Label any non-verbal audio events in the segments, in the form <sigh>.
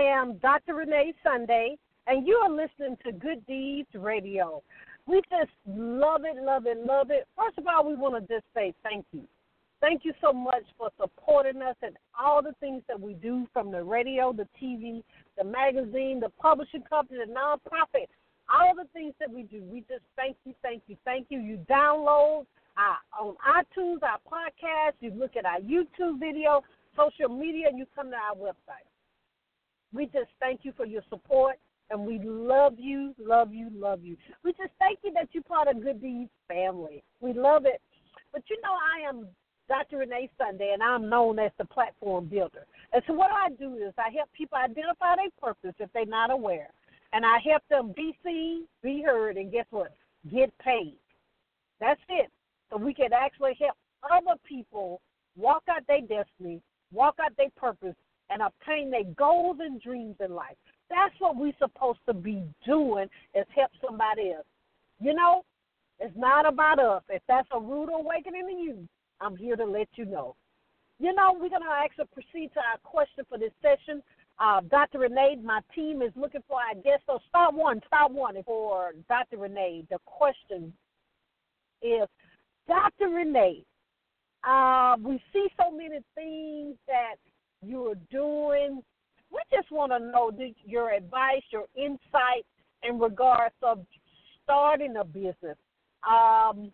I am Dr. Renee Sunday, and you are listening to Good Deeds Radio. We just love it, love it, love it. First of all, we want to just say thank you. Thank you so much for supporting us and all the things that we do from the radio, the TV, the magazine, the publishing company, the nonprofit, all the things that we do. We just thank you, thank you, thank you. You download our, on iTunes, our podcast, you look at our YouTube video, social media, and you come to our website. We just thank you for your support, and we love you, love you, love you. We just thank you that you're part of Good Deeds family. We love it. But you know, I am Dr. Renee Sunday, and I'm known as the platform builder. And so, what I do is I help people identify their purpose if they're not aware, and I help them be seen, be heard, and guess what? Get paid. That's it. So we can actually help other people walk out their destiny, walk out their purpose, and obtain their goals and dreams in life. That's what we're supposed to be doing is help somebody else. You know, it's not about us. If that's a rude awakening to you, I'm here to let you know. You know, we're going to actually proceed to our question for this session. Uh, Dr. Renee, my team is looking for our guest. So, start one, start one for Dr. Renee. The question is Dr. Renee, uh, we see so many things that you're doing. We just want to know your advice, your insight in regards of starting a business. Um,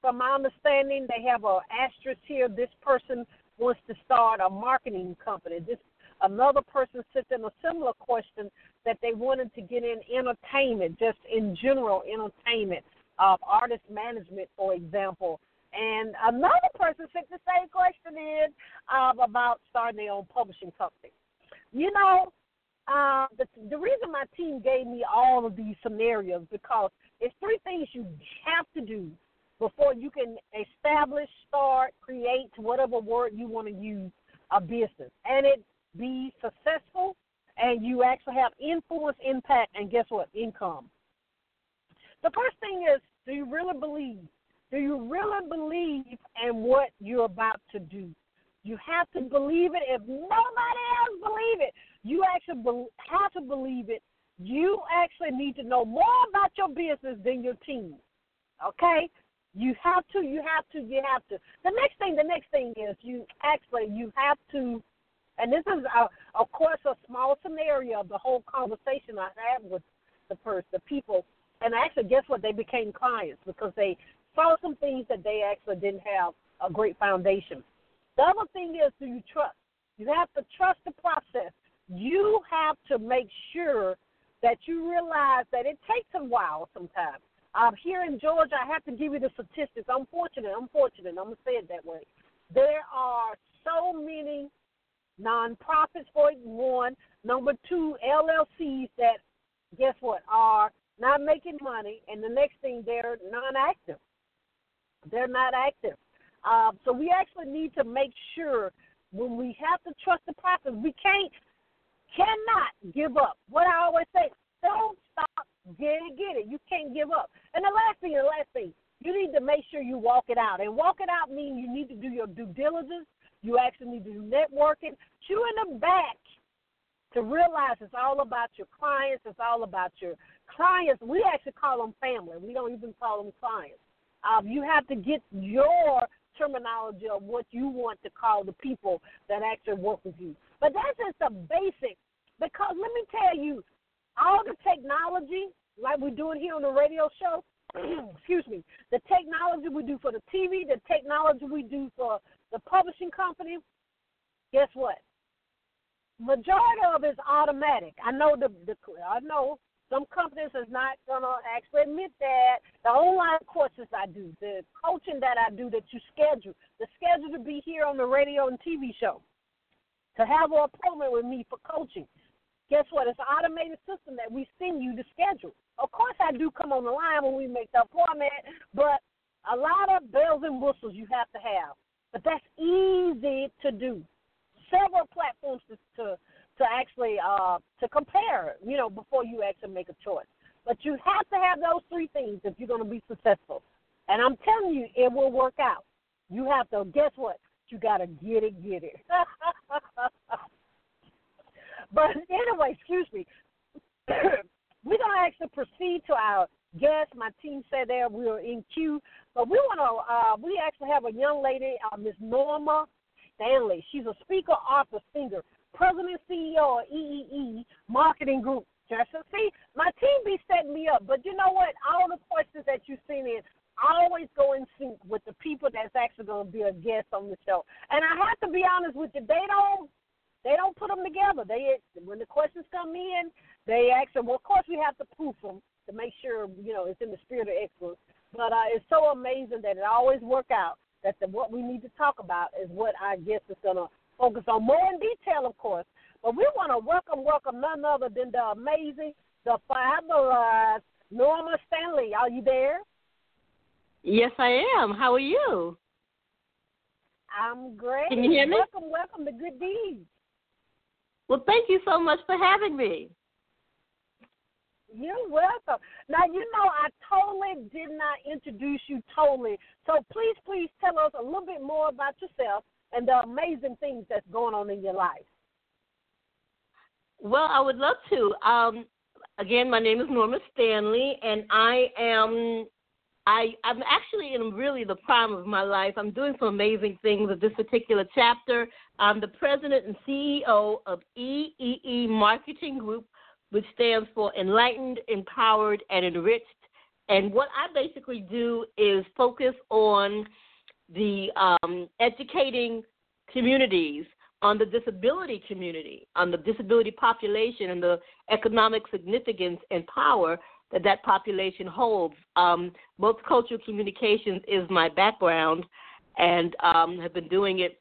from my understanding, they have a asterisk here. This person wants to start a marketing company. This another person sent in a similar question that they wanted to get in entertainment, just in general entertainment, uh, artist management, for example. And another person sent the same question in uh, about starting their own publishing company. You know, uh, the the reason my team gave me all of these scenarios because it's three things you have to do before you can establish, start, create, whatever word you want to use, a business. And it be successful and you actually have influence, impact, and guess what? Income. The first thing is do you really believe? Do you really believe in what you're about to do? You have to believe it. If nobody else believe it, you actually have to believe it. You actually need to know more about your business than your team. Okay? You have to, you have to, you have to. The next thing, the next thing is you actually you have to, and this is a, uh, of course a small scenario of the whole conversation I had with the person, the people, and actually guess what? They became clients because they saw some things that they actually didn't have a great foundation. The other thing is, do you trust? You have to trust the process. You have to make sure that you realize that it takes a while sometimes. Um, here in Georgia, I have to give you the statistics. I'm fortunate. I'm. I'm gonna say it that way. There are so many nonprofits for one. Number two, LLCs that guess what are not making money, and the next thing they're non-active. They're not active. Um, so we actually need to make sure when we have to trust the process, we can't, cannot give up. What I always say, don't stop Get it, get it. You can't give up. And the last thing, the last thing, you need to make sure you walk it out. And walk it out means you need to do your due diligence. You actually need to do networking. Chew in the back to realize it's all about your clients. It's all about your clients. We actually call them family. We don't even call them clients. Um, you have to get your terminology of what you want to call the people that actually work with you. But that's just the basic. Because let me tell you, all the technology, like we're doing here on the radio show, <clears throat> excuse me, the technology we do for the TV, the technology we do for the publishing company, guess what? Majority of it is automatic. I know the, the I know some companies is not gonna actually admit that. The online courses I do, the coaching that I do that you schedule, the schedule to be here on the radio and TV show, to have an appointment with me for coaching guess what? It's an automated system that we send you the schedule. Of course, I do come on the line when we make the appointment, but a lot of bells and whistles you have to have. But that's easy to do. Several platforms to to, to actually uh, to compare, you know, before you actually make a choice. But you have to have those three things if you're going to be successful. And I'm telling you, it will work out. You have to guess what? You got to get it, get it. <laughs> But anyway, excuse me. <clears throat> We're gonna actually proceed to our guest. My team said there we were in queue, but we want to. Uh, we actually have a young lady, uh, Miss Norma Stanley. She's a speaker, author, singer, president, CEO of EEE Marketing Group. To see, my team be setting me up, but you know what? All the questions that you send in always go in sync with the people that's actually going to be a guest on the show. And I have to be honest with you, they don't they don't put them together. They when the questions come in, they ask them. Well, of course, we have to proof them to make sure you know it's in the spirit of excellence. But uh, it's so amazing that it always work out that the, what we need to talk about is what our guest is going to focus on more in detail, of course. But we want to welcome, welcome none other than the amazing, the fabulous Norma Stanley. Are you there? Yes, I am. How are you? I'm great. Can you hear me? Welcome, welcome to Good Deeds. Well, thank you so much for having me. You're welcome. Now, you know, I totally did not introduce you totally. So please, please tell us a little bit more about yourself and the amazing things that's going on in your life. Well, I would love to. Um, again, my name is Norma Stanley, and I am I, I'm actually in really the prime of my life. I'm doing some amazing things with this particular chapter. I'm the president and CEO of EEE Marketing Group, which stands for Enlightened, Empowered, and Enriched. And what I basically do is focus on the um, educating communities on the disability community, on the disability population, and the economic significance and power that that population holds. Um, multicultural communications is my background, and um, have been doing it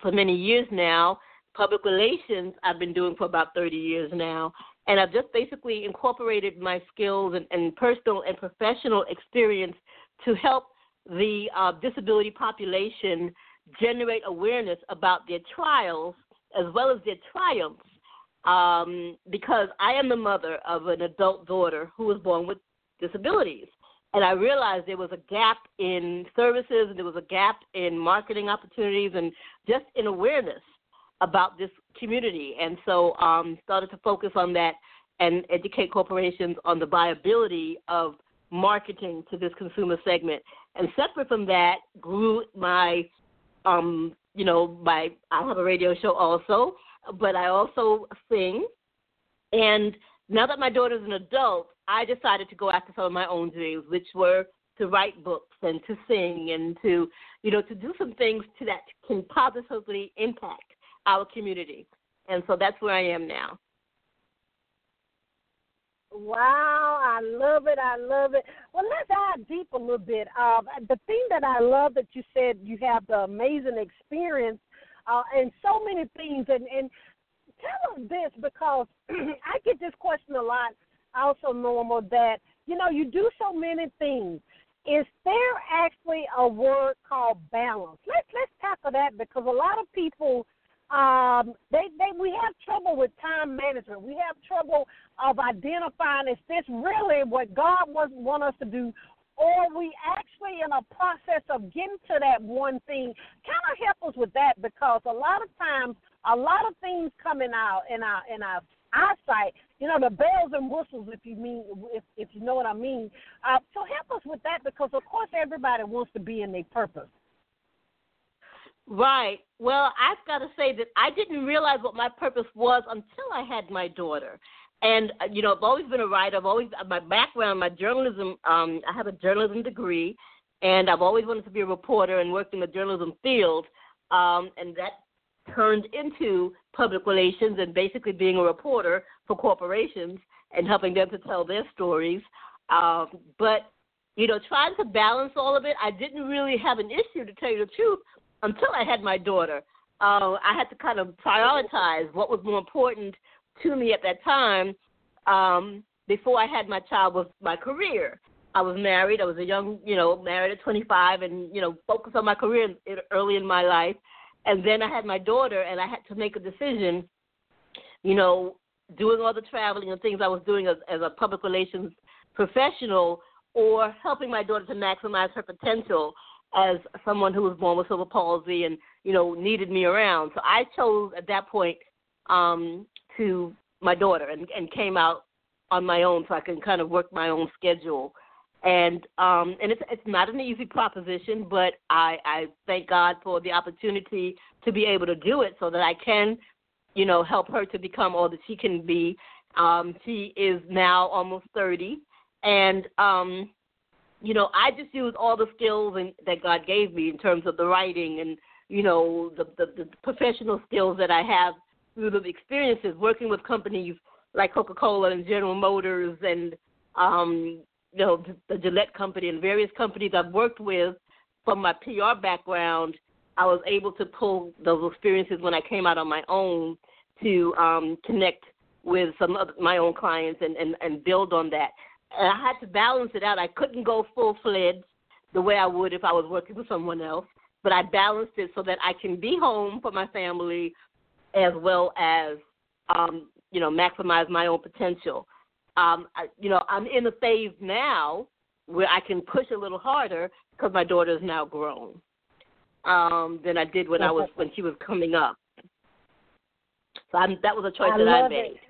for many years now. Public relations, I've been doing for about 30 years now, and I've just basically incorporated my skills and, and personal and professional experience to help the uh, disability population generate awareness about their trials as well as their triumphs um, because I am the mother of an adult daughter who was born with disabilities. And I realized there was a gap in services and there was a gap in marketing opportunities and just in awareness about this community. And so um, started to focus on that and educate corporations on the viability of marketing to this consumer segment. And separate from that, grew my, um, you know, my I have a radio show also but I also sing. And now that my daughter's an adult, I decided to go after some of my own dreams, which were to write books and to sing and to, you know, to do some things to that can positively impact our community. And so that's where I am now. Wow, I love it. I love it. Well, let's dive deep a little bit. Um, the thing that I love that you said you have the amazing experience uh, and so many things. And, and tell us this because <clears throat> I get this question a lot, also, Norma, that, you know, you do so many things. Is there actually a word called balance? Let's let's tackle that because a lot of people um, they they we have trouble with time management. We have trouble of identifying is this really what God was want us to do, or we actually in a process of getting to that one thing. Kind of help us with that because a lot of times a lot of things coming out in our in our eyesight. You know the bells and whistles if you mean if if you know what i mean. Uh, so help us with that because of course everybody wants to be in their purpose Right. Well, I've got to say that I didn't realize what my purpose was until I had my daughter. And uh, you know, I've always been a writer. I've always my background, my journalism. Um, I have a journalism degree, and I've always wanted to be a reporter and worked in the journalism field. Um, and that turned into public relations and basically being a reporter for corporations and helping them to tell their stories. Um, but you know, trying to balance all of it, I didn't really have an issue to tell you the truth until I had my daughter. Uh, I had to kind of prioritize what was more important to me at that time, um, before I had my child, was my career. I was married. I was a young, you know, married at 25, and you know, focused on my career in, early in my life. And then I had my daughter, and I had to make a decision. You know, doing all the traveling and things I was doing as, as a public relations professional, or helping my daughter to maximize her potential as someone who was born with cerebral palsy and you know needed me around. So I chose at that point um, to my daughter and, and came out on my own so I can kind of work my own schedule. And um and it's it's not an easy proposition, but I I thank God for the opportunity to be able to do it so that I can, you know, help her to become all that she can be. Um she is now almost 30 and um you know, I just use all the skills and, that God gave me in terms of the writing and you know the, the the professional skills that I have through the experiences working with companies like Coca Cola and General Motors and um, you know the Gillette company and various companies I've worked with. From my PR background, I was able to pull those experiences when I came out on my own to um, connect with some of my own clients and, and, and build on that. I had to balance it out. I couldn't go full fledged the way I would if I was working with someone else, but I balanced it so that I can be home for my family as well as um, you know maximize my own potential. Um, I, you know, I'm in a phase now where I can push a little harder because my daughter is now grown um, than I did when I was when she was coming up. So I'm, that was a choice I that I made.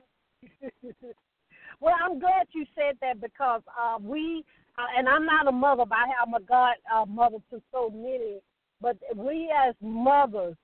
<laughs> well, I'm glad you said that because uh, we, uh, and I'm not a mother, but I am a God uh, mother to so many. But we as mothers,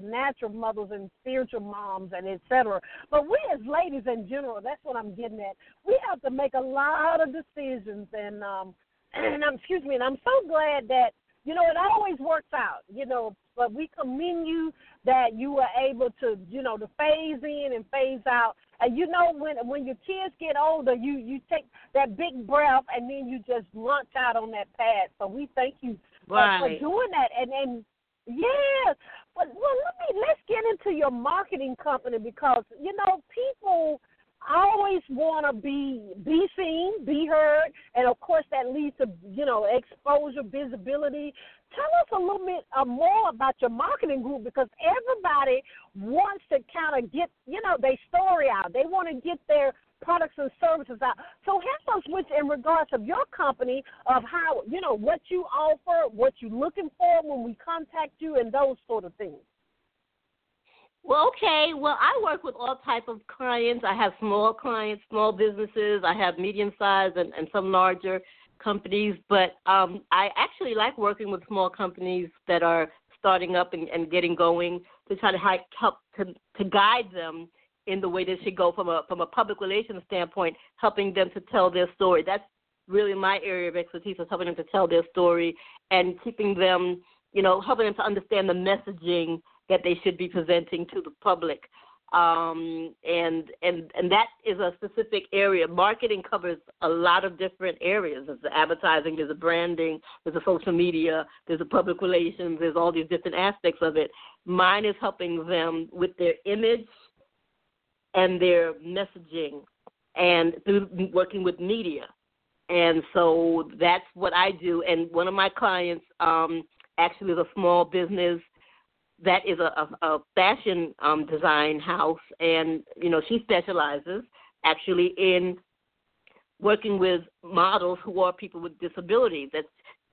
natural mothers and spiritual moms and etc. But we as ladies in general, that's what I'm getting at. We have to make a lot of decisions and um <clears throat> and um, excuse me, and I'm so glad that you know it always works out, you know, but we commend you that you were able to, you know, to phase in and phase out. And you know when when your kids get older, you you take that big breath and then you just launch out on that path. So we thank you uh, right. for, for doing that. And and yeah, But well, let me let's get into your marketing company because you know people always want to be be seen, be heard, and of course that leads to you know exposure, visibility. Tell us a little bit uh, more about your marketing group because everybody wants to kind of get you know their story out. They want to get their products and services out. So help us with in regards of your company of how you know what you offer, what you're looking for when we contact you, and those sort of things. Well, okay. Well, I work with all type of clients. I have small clients, small businesses. I have medium sized and, and some larger companies. But um, I actually like working with small companies that are starting up and, and getting going to try to help to, to guide them in the way they should go from a from a public relations standpoint, helping them to tell their story. That's really my area of expertise is helping them to tell their story and keeping them, you know, helping them to understand the messaging that they should be presenting to the public. Um, and and and that is a specific area. Marketing covers a lot of different areas. There's the advertising, there's the branding, there's the social media, there's the public relations, there's all these different aspects of it. Mine is helping them with their image and their messaging and through working with media. And so that's what I do. And one of my clients um, actually is a small business that is a, a, fashion um, design house, and you know she specializes actually in working with models who are people with disabilities. That's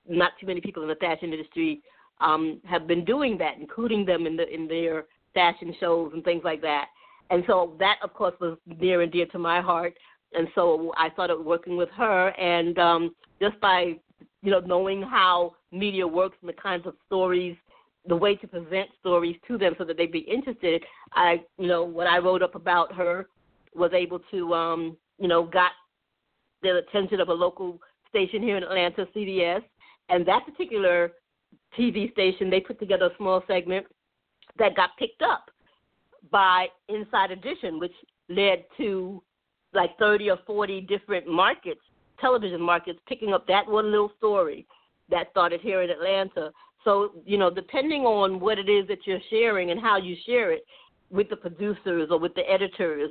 not too many people in the fashion industry um, have been doing that, including them in the in their fashion shows and things like that. And so that, of course, was near and dear to my heart. And so I started working with her, and um, just by you know knowing how media works and the kinds of stories, the way to present stories to them so that they'd be interested, I you know what I wrote up about her was able to um, you know got the attention of a local station here in Atlanta, CBS, and that particular TV station they put together a small segment that got picked up by Inside Edition, which led to like 30 or 40 different markets, television markets, picking up that one little story that started here in Atlanta. So, you know, depending on what it is that you're sharing and how you share it with the producers or with the editors,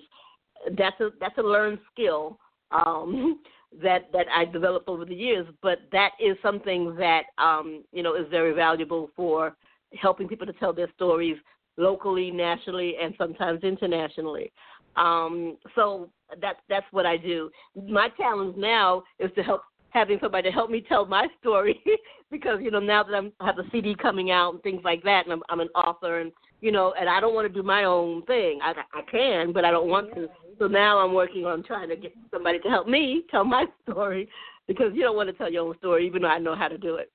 that's a that's a learned skill um, <laughs> that that I developed over the years. But that is something that um, you know is very valuable for helping people to tell their stories locally, nationally, and sometimes internationally. Um, so that's that's what I do. My challenge now is to help having somebody to help me tell my story <laughs> because you know now that I'm, I have a CD coming out and things like that, and I'm, I'm an author and you know, and I don't want to do my own thing. I I can, but I don't want to. So now I'm working on trying to get somebody to help me tell my <laughs> story because you don't want to tell your own story, even though I know how to do it.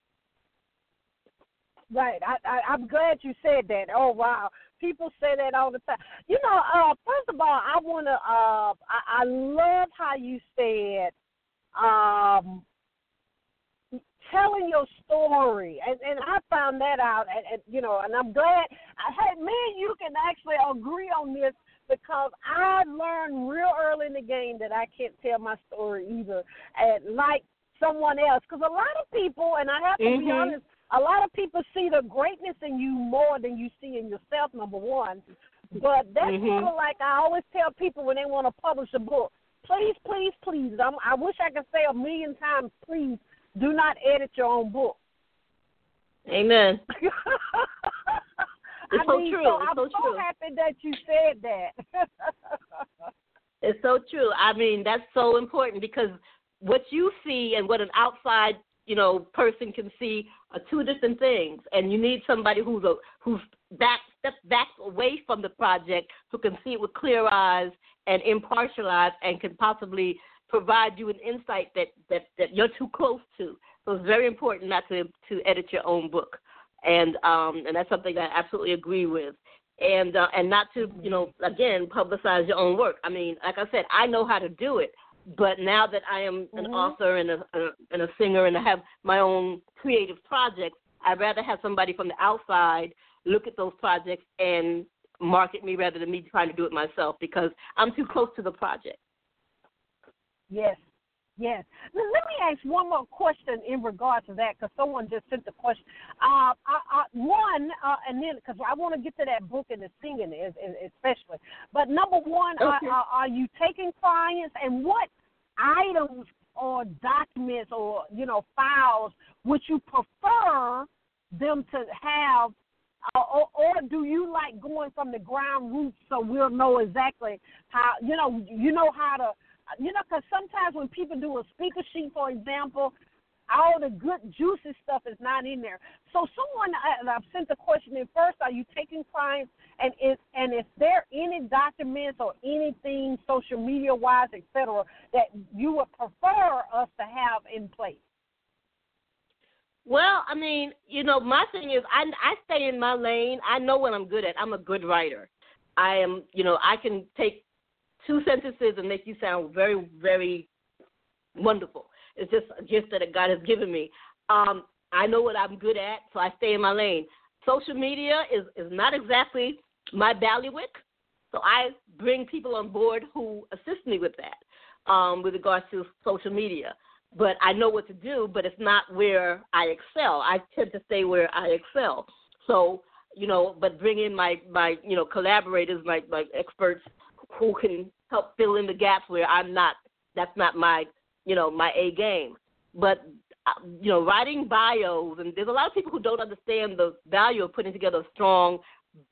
Right. I, I I'm glad you said that. Oh wow. People say that all the time. You know, uh first of all, I want to uh I, I love how you said um telling your story and and I found that out and, and you know and I'm glad I hey me and you can actually agree on this because I learned real early in the game that I can't tell my story either and like someone else because a lot of people and I have to mm-hmm. be honest a lot of people see the greatness in you more than you see in yourself. Number one, but that's mm-hmm. sort of like I always tell people when they want to publish a book. Please, please, please. I'm, I wish I could say a million times, please do not edit your own book. Amen. <laughs> It's I so mean, true. So it's I'm so, so happy that you said that. <laughs> it's so true. I mean, that's so important because what you see and what an outside you know person can see are two different things, and you need somebody who's a who's back step back away from the project who can see it with clear eyes and impartial eyes and can possibly provide you an insight that that that you're too close to. So it's very important not to to edit your own book, and um and that's something that I absolutely agree with. And uh, and not to you know again publicize your own work. I mean, like I said, I know how to do it, but now that I am an mm-hmm. author and a, a and a singer and I have my own creative projects, I'd rather have somebody from the outside look at those projects and market me rather than me trying to do it myself because I'm too close to the project. Yes, yes. Let me ask one more question in regard to that because someone just sent the question. Uh, I, I, one, uh, and then because I want to get to that book and the singing, especially. But number one, okay. are, are you taking clients, and what items or documents or you know files would you prefer them to have uh, or, or do you like going from the ground roots so we'll know exactly how you know you know how to you know because sometimes when people do a speaker sheet for example all the good juicy stuff is not in there. So someone uh, and I've sent the question in first, are you taking clients and is and is there any documents or anything social media wise, et cetera, that you would prefer us to have in place? Well, I mean, you know, my thing is I I stay in my lane. I know what I'm good at. I'm a good writer. I am, you know, I can take two sentences and make you sound very, very wonderful. It's just a gift that God has given me. Um, I know what I'm good at, so I stay in my lane. Social media is, is not exactly my bailiwick, so I bring people on board who assist me with that, um, with regards to social media. But I know what to do, but it's not where I excel. I tend to stay where I excel. So, you know, but bring in my, my you know, collaborators, my, my experts who can help fill in the gaps where I'm not, that's not my you know, my A game. But uh, you know, writing bios, and there's a lot of people who don't understand the value of putting together a strong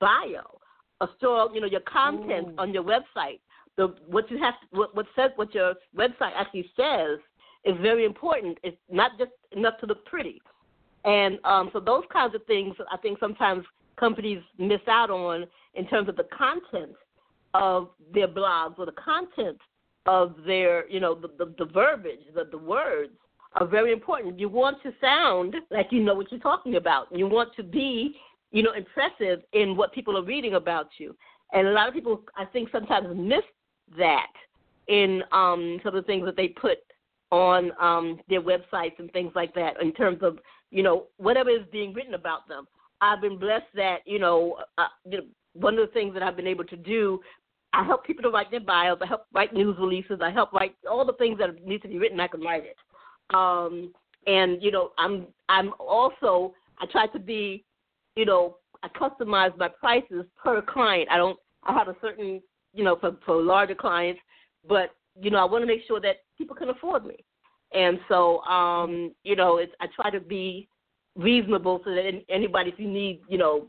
bio, a strong, you know, your content Ooh. on your website. The what you have, what what says, what your website actually says is very important. It's not just enough to look pretty, and um, so those kinds of things I think sometimes companies miss out on in terms of the content of their blogs or the content of their, you know, the, the, the verbiage, the, the words are very important. You want to sound like you know what you're talking about. You want to be, you know, impressive in what people are reading about you. And a lot of people, I think, sometimes miss that in um, some of the things that they put on um, their websites and things like that in terms of, you know, whatever is being written about them. I've been blessed that, you know, uh, you know one of the things that I've been able to do I help people to write their bios. I help write news releases. I help write all the things that need to be written. I can write it. Um, and you know, I'm I'm also I try to be, you know, I customize my prices per client. I don't I have a certain you know for for larger clients, but you know I want to make sure that people can afford me. And so, um, you know, it's I try to be reasonable so that anybody, if you need, you know,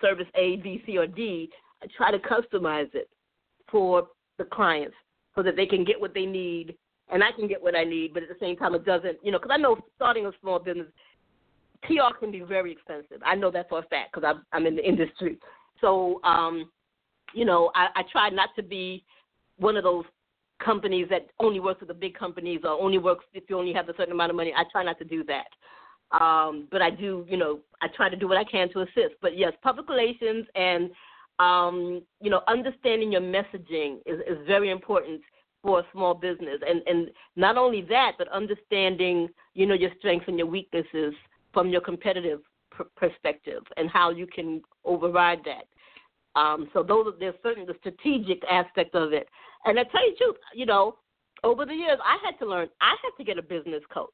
service A, B, C, or D, I try to customize it for the clients so that they can get what they need and I can get what I need, but at the same time, it doesn't, you know, because I know starting a small business, PR can be very expensive. I know that for a fact because I'm, I'm in the industry. So, um, you know, I, I try not to be one of those companies that only works with the big companies or only works if you only have a certain amount of money. I try not to do that. Um, but I do, you know, I try to do what I can to assist. But yes, public relations and um, you know, understanding your messaging is, is very important for a small business. And and not only that, but understanding, you know, your strengths and your weaknesses from your competitive pr- perspective and how you can override that. Um, so those are, there's certainly the strategic aspect of it. And I tell you the truth, you know, over the years I had to learn. I had to get a business coach.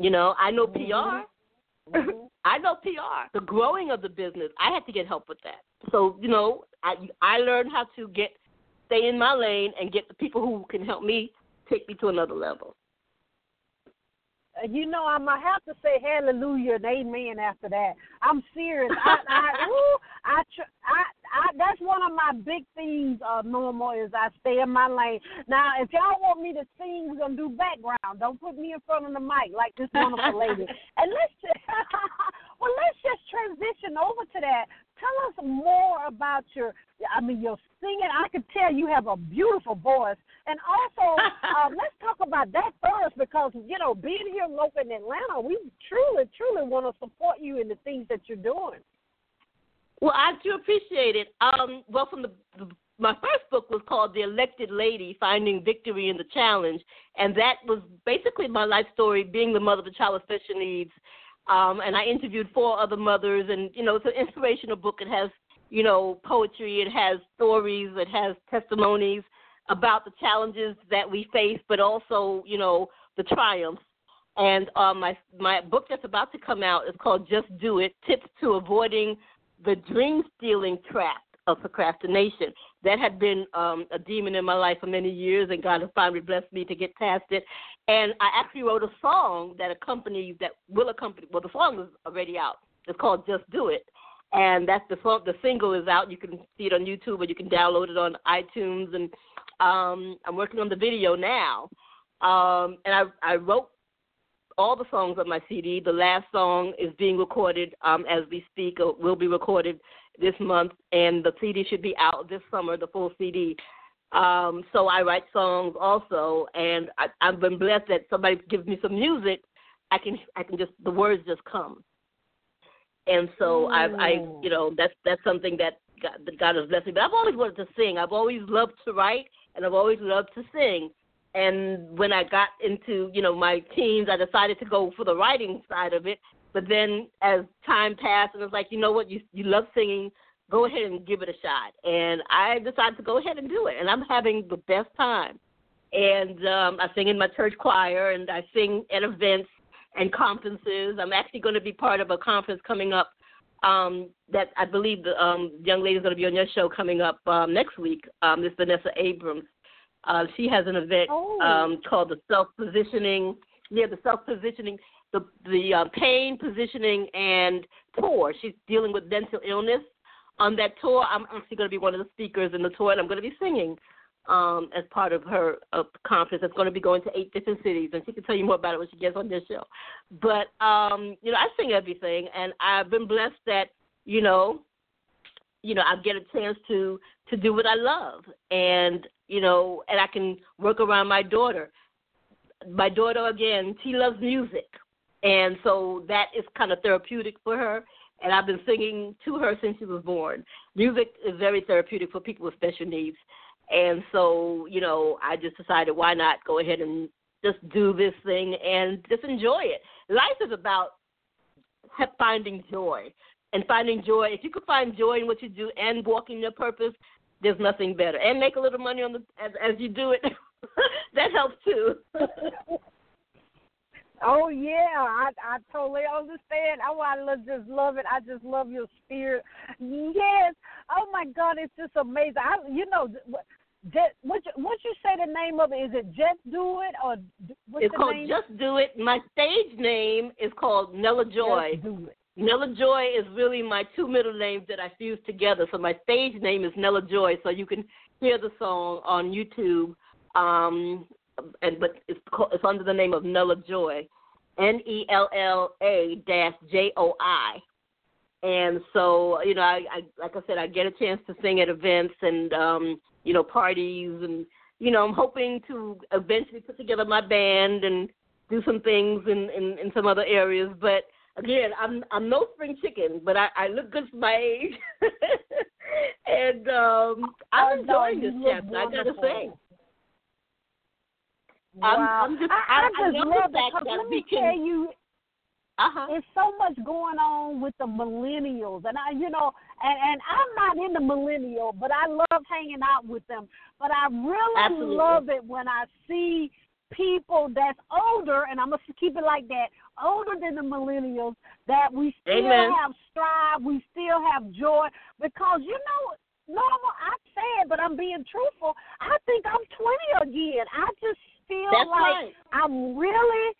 You know, I know PR. Mm-hmm. <laughs> I know PR. The growing of the business, I had to get help with that. So you know, I I learned how to get stay in my lane and get the people who can help me take me to another level. You know, I'm gonna have to say hallelujah and amen after that. I'm serious. I, I, <laughs> ooh, I, tr- I, I, that's one of my big things. Uh, Norma is I stay in my lane. Now, if y'all want me to sing, we're gonna do background. Don't put me in front of the mic like this wonderful lady. <laughs> And let's, just, <laughs> well, let's just transition over to that. Tell us more about your. I mean, your singing. I can tell you have a beautiful voice. And also, <laughs> uh, let's talk about that first because you know, being here local in Atlanta, we truly, truly want to support you in the things that you're doing. Well, I do appreciate it. Um, well, from the, the my first book was called The Elected Lady Finding Victory in the Challenge. And that was basically my life story, being the mother of a child with special needs. Um, and I interviewed four other mothers. And, you know, it's an inspirational book. It has, you know, poetry, it has stories, it has testimonies about the challenges that we face, but also, you know, the triumphs. And um, my my book that's about to come out is called Just Do It: Tips to Avoiding the dream stealing trap of procrastination. That had been um, a demon in my life for many years, and God has finally blessed me to get past it. And I actually wrote a song that accompanies that will accompany. Well, the song is already out. It's called "Just Do It," and that's the song. The single is out. You can see it on YouTube, or you can download it on iTunes. And um, I'm working on the video now. Um, and I, I wrote all the songs on my CD. The last song is being recorded um, as we speak, or will be recorded this month, and the CD should be out this summer, the full CD. Um, so I write songs also, and I, I've been blessed that somebody gives me some music. I can I can just the words just come, and so I I you know that's that's something that God, that God has blessed me. But I've always wanted to sing. I've always loved to write, and I've always loved to sing and when I got into you know my teens, I decided to go for the writing side of it. But then as time passed, and it's like you know what you you love singing, go ahead and give it a shot. And I decided to go ahead and do it, and I'm having the best time. And um, I sing in my church choir, and I sing at events and conferences. I'm actually going to be part of a conference coming up um, that I believe the um, young lady is going to be on your show coming up um, next week. Um, this Vanessa Abrams uh, she has an event oh. um, called the self positioning. Yeah, the self positioning, the the uh, pain positioning and tour. She's dealing with dental illness. On that tour, I'm actually going to be one of the speakers in the tour, and I'm going to be singing um, as part of her uh, conference. That's going to be going to eight different cities, and she can tell you more about it when she gets on this show. But um, you know, I sing everything, and I've been blessed that you know, you know, I get a chance to to do what I love, and you know, and I can work around my daughter. My daughter, again, she loves music, and so that is kind of therapeutic for her. And I've been singing to her since she was born. Music is very therapeutic for people with special needs, and so you know, I just decided why not go ahead and just do this thing and just enjoy it. Life is about finding joy and finding joy. If you could find joy in what you do and walk in your purpose, there's nothing better. And make a little money on the as as you do it. <laughs> that helps too. <laughs> oh yeah, I I totally understand. Oh, I love, just love it. I just love your spirit. Yes. Oh my God, it's just amazing. I, you know, just, what you, what you say the name of it? Is it Just Do It or what's it's the called name? Just Do It. My stage name is called Nella Joi. Just Do It. Nella Joi is really my two middle names that I fused together. So my stage name is Nella Joi. So you can hear the song on YouTube, um, and but it's called, it's under the name of Nella Joi, N E L L A dash J O I. and so you know, I, I like I said, I get a chance to sing at events and um, you know parties, and you know, I'm hoping to eventually put together my band and do some things in in, in some other areas, but again, I'm I'm no spring chicken, but I, I look good for my age, <laughs> and um, I'm oh, enjoying this chapter. I gotta say. Wow. I'm, I'm just, I, I, I just love that, that let me can, tell you, uh-huh. There's so much going on with the millennials, and I, you know, and and I'm not in the millennial, but I love hanging out with them. But I really Absolutely. love it when I see people that's older, and I'm gonna keep it like that, older than the millennials, that we still Amen. have strive, we still have joy, because you know, Norma. I said, but I'm being truthful. I think I'm 20 again. I just feel That's like right. I'm really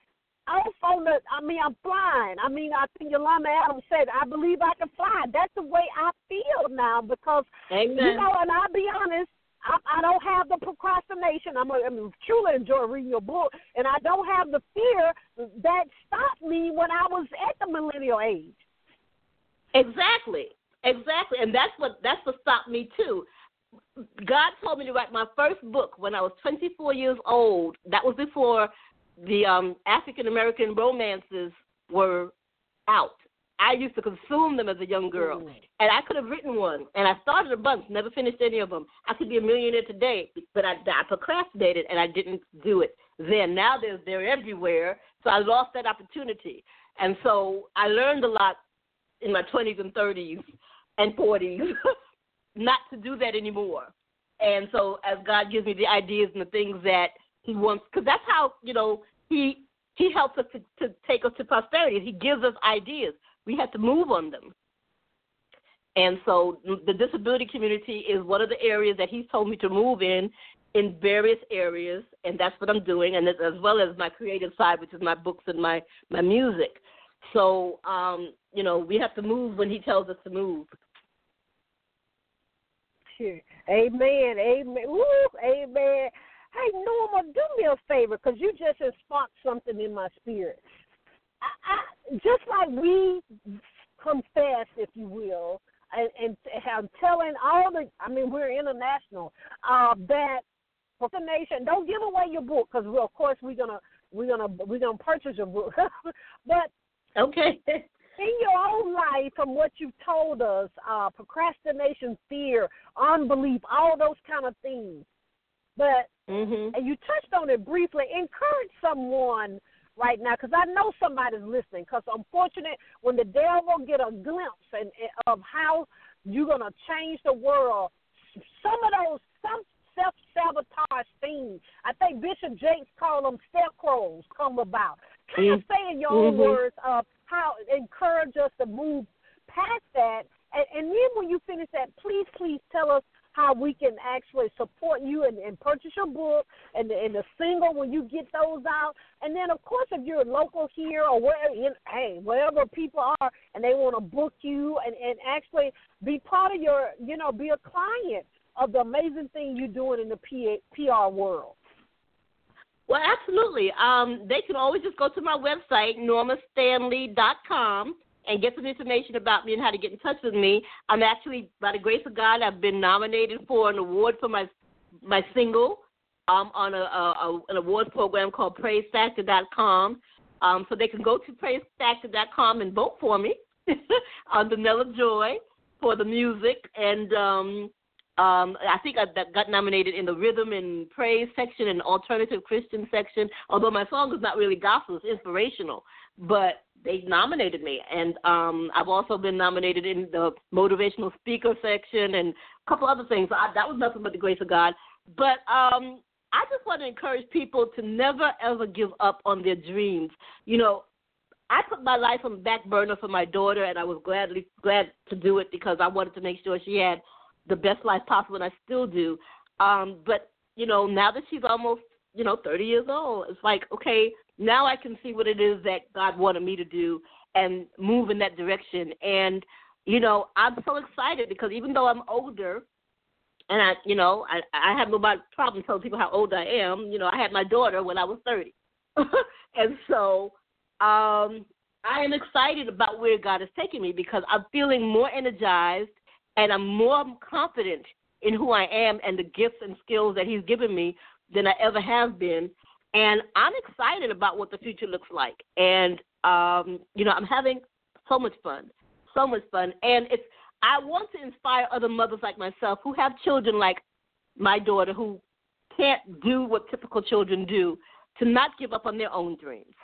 off on the. I mean, I'm flying. I mean, I think Yolanda Adams said, "I believe I can fly." That's the way I feel now because Amen. you know, and I'll be honest. I, I don't have the procrastination. I'm, I mean, truly enjoy reading your book, and I don't have the fear that stopped me when I was at the millennial age. Exactly, exactly, and that's what that's what stopped me too. God told me to write my first book when I was 24 years old. That was before the um, African American romances were out. I used to consume them as a young girl, and I could have written one. And I started a bunch, never finished any of them. I could be a millionaire today, but I, I procrastinated and I didn't do it then. Now they're they're everywhere, so I lost that opportunity. And so I learned a lot in my 20s and 30s and 40s <laughs> not to do that anymore. And so as God gives me the ideas and the things that He wants, because that's how you know He He helps us to, to take us to prosperity. He gives us ideas. We have to move on them. And so the disability community is one of the areas that he's told me to move in, in various areas, and that's what I'm doing, and as well as my creative side, which is my books and my my music. So, um, you know, we have to move when he tells us to move. Sure. Amen. Amen. Woo, amen. Hey, Norma, do me a favor because you just sparked something in my spirit. I, I, just like we confess, if you will, and, and have telling all the, I mean, we're international, uh, that for the nation, don't give away your book because, well, of course, we're gonna we're gonna we're gonna purchase your book, <laughs> but Okay. <laughs> in your own life, from what you've told us, uh, procrastination, fear, unbelief, all those kind of things. But mhm. and you touched on it briefly. Encourage someone right now, because I know somebody's listening. Because unfortunate, when the devil get a glimpse and, of how you're gonna change the world, some of those some self sabotage things. I think Bishop Jakes called them scarecrows come about. Can you say in your own Mhm. words of how encourage us to move past that? And, and then when you finish that, please, please tell us how we can actually support you and, and purchase your book and the, and the single when you get those out. And then, of course, if you're local here or where, in, hey, wherever people are, and they want to book you and, and actually be part of your, you know, be a client of the amazing thing you're doing in the PA, PR world. Well, absolutely. Um, they can always just go to my website, normastanley.com, and get some information about me and how to get in touch with me. I'm actually, by the grace of God, I've been nominated for an award for my my single um, on a, a, a an award program called PraiseFactor.com. Um, so they can go to PraiseFactor.com and vote for me <laughs> on the Nella Joi for the music and um, um, I think I got nominated in the rhythm and praise section and alternative Christian section. Although my song is not really gospel, it's inspirational, but they nominated me, and um, I've also been nominated in the motivational speaker section and a couple other things. So I, that was nothing but the grace of God. But um, I just want to encourage people to never ever give up on their dreams. You know, I put my life on the back burner for my daughter, and I was gladly glad to do it because I wanted to make sure she had the best life possible, and I still do. Um, but you know, now that she's almost you know 30 years old, it's like okay, now I can see what it is that God wanted me to do and move in that direction. And you know, I'm so excited because even though I'm older, and I, you know, I I have no problem telling people how old I am. You know, I had my daughter when I was 30, <laughs> and so um I am excited about where God is taking me because I'm feeling more energized and I'm more confident in who I am and the gifts and skills that He's given me than I ever have been. And I'm excited about what the future looks like. And um, you know, I'm having so much fun, so much fun. And it's I want to inspire other mothers like myself who have children like my daughter who can't do what typical children do to not give up on their own dreams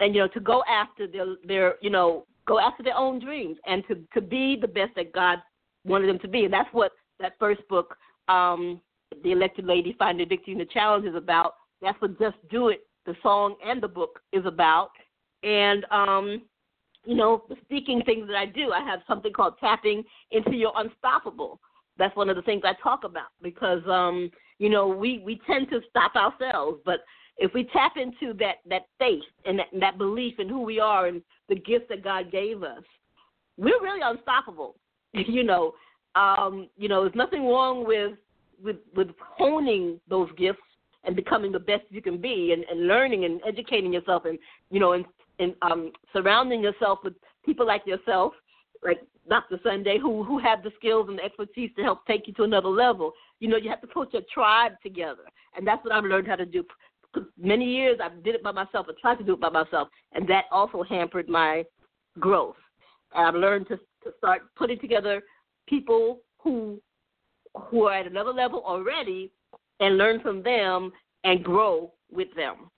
and you know to go after their their you know go after their own dreams and to to be the best that God wanted them to be. And that's what that first book um the elected lady finding victory in the challenge is about. That's what just do it the song and the book is about. And um you know the speaking things that I do I have something called tapping into your unstoppable. That's one of the things I talk about because um you know we we tend to stop ourselves. But if we tap into that that faith and that, that belief in who we are and the gifts that God gave us, we're really unstoppable. <laughs> you know, um, you know, there's nothing wrong with with with honing those gifts and becoming the best you can be and, and learning and educating yourself and you know and and um, surrounding yourself with people like yourself, like Dr. Sunday, who who have the skills and the expertise to help take you to another level. You know, you have to put your tribe together, and that's what I've learned how to do many years I did it by myself. I tried to do it by myself, and that also hampered my growth. And I've learned to to start putting together people who who are at another level already, and learn from them and grow with them.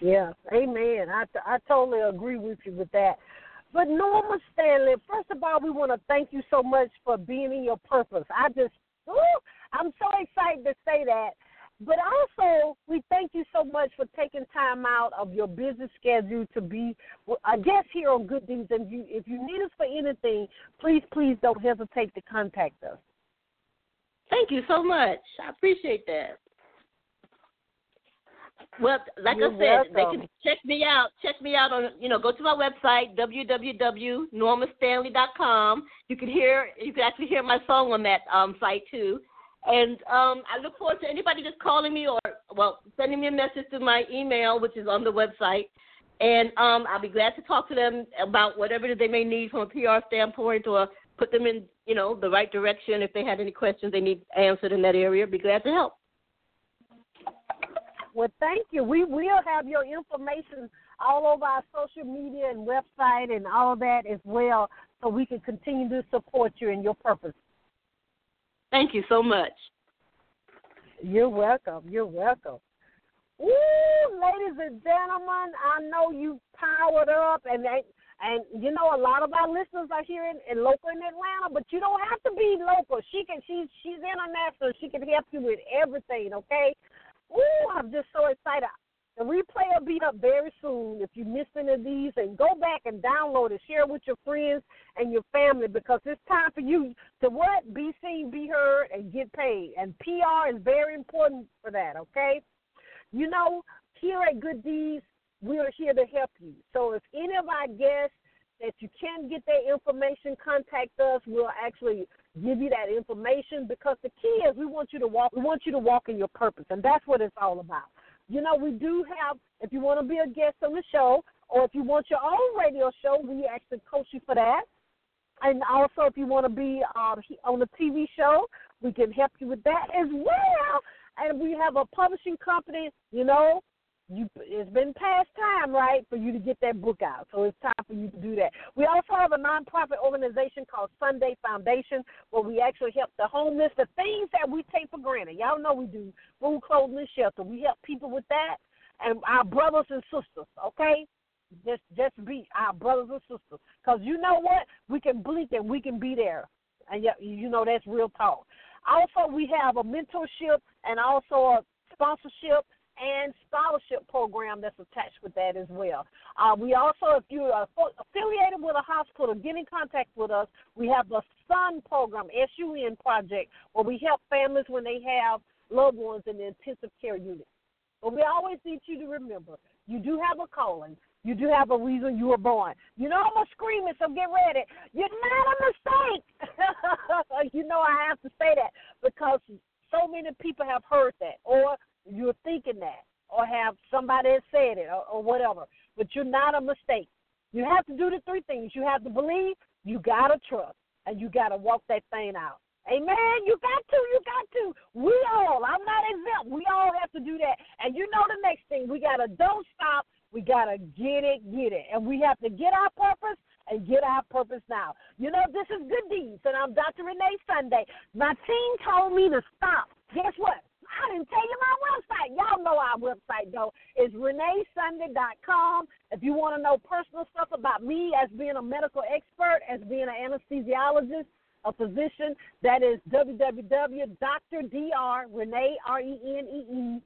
Yeah, amen. I I totally agree with you with that. But Norma Stanley, first of all, we want to thank you so much for being in your purpose. I just, I'm so excited to say that but also, we thank you so much for taking time out of your busy schedule to be a guest here on Good Deeds. And you, if you need us for anything, please, please don't hesitate to contact us. Thank you so much. I appreciate that. Well, like You're I welcome. said, they can check me out. Check me out on, you know, go to my website www.normastanley.com. You can hear, you can actually hear my song on that um, site too. And um, I look forward to anybody just calling me or, well, sending me a message to my email, which is on the website. And um, I'll be glad to talk to them about whatever they may need from a PR standpoint or put them in, you know, the right direction if they had any questions they need answered in that area. Be glad to help. Well, thank you. We will have your information all over our social media and website and all that as well so we can continue to support you in your purpose. Thank you so much. You're welcome. You're welcome. Ooh, ladies and gentlemen, I know you powered up, and they, and you know a lot of our listeners are here in, in local in Atlanta, but you don't have to be local. She can, she's she's international. She can help you with everything. Okay. Ooh, I'm just so excited. The replay will be up very soon if you missed any of these. And go back and download it. Share it with your friends and your family because it's time for you to what? Be seen, be heard, and get paid. And PR is very important for that, okay? You know, here at Good Deeds, we are here to help you. So if any of our guests that you can get their information, contact us. We'll actually give you that information because the key is we want you to walk we want you to walk in your purpose and that's what it's all about. You know, we do have, if you want to be a guest on the show, or if you want your own radio show, we actually coach you for that. And also, if you want to be uh, on a TV show, we can help you with that as well. And we have a publishing company, you know, you it's been past time, right, for you to get that book out. So it's time for you to do that. We also have a nonprofit organization called Sunday Foundation where we actually help the homeless, the things that we take for granted. Y'all know we do food, clothing, and shelter. We help people with that, and our brothers and sisters. Okay, just just be our brothers and sisters, because you know what, we can blink and we can be there, and you know that's real talk. Also, we have a mentorship and also a sponsorship and scholarship program that's attached with that as well. Uh, we also, if you are affiliated with a hospital, get in contact with us. We have the SUN program, S-U-N project, where we help families when they have loved ones in the intensive care unit. But we always need you to remember, you do have a calling. You do have a reason you were born. You know I'm a screaming, so get ready. You're not a mistake. <laughs> you know I have to say that because so many people have heard that, or you're thinking that or have somebody said it or, or whatever. but you're not a mistake. You have to do the three things. You have to believe, you got to trust, and you got to walk that thing out. Amen. You got to, you got to. We all, I'm not exempt. We all have to do that. And you know the next thing, we got to don't stop. We got to get it, get it. And we have to get our purpose and get our purpose now. You know, this is Good Deeds, and I'm Dr. Renee Sunday. My team told me to stop. Guess what? I didn't tell you my website. Y'all know our website, though. It's reneesunday.com. If you want to know personal stuff about me as being a medical expert, as being an anesthesiologist, a physician, that is www.dr. Renee, R-E-N-E-E,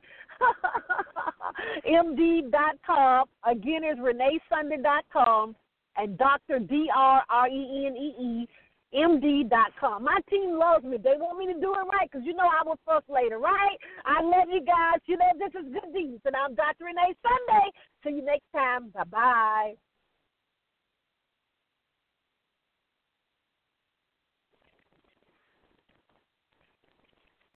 <laughs> MD.com. Again, it's reneesunday.com and Dr. D-R-R-E-N-E-E MD.com. My team loves me. They want me to do it right because you know I was first later, right? I love you guys. You know, this is Good Deeds, and I'm Dr. Renee Sunday. See you next time. Bye bye.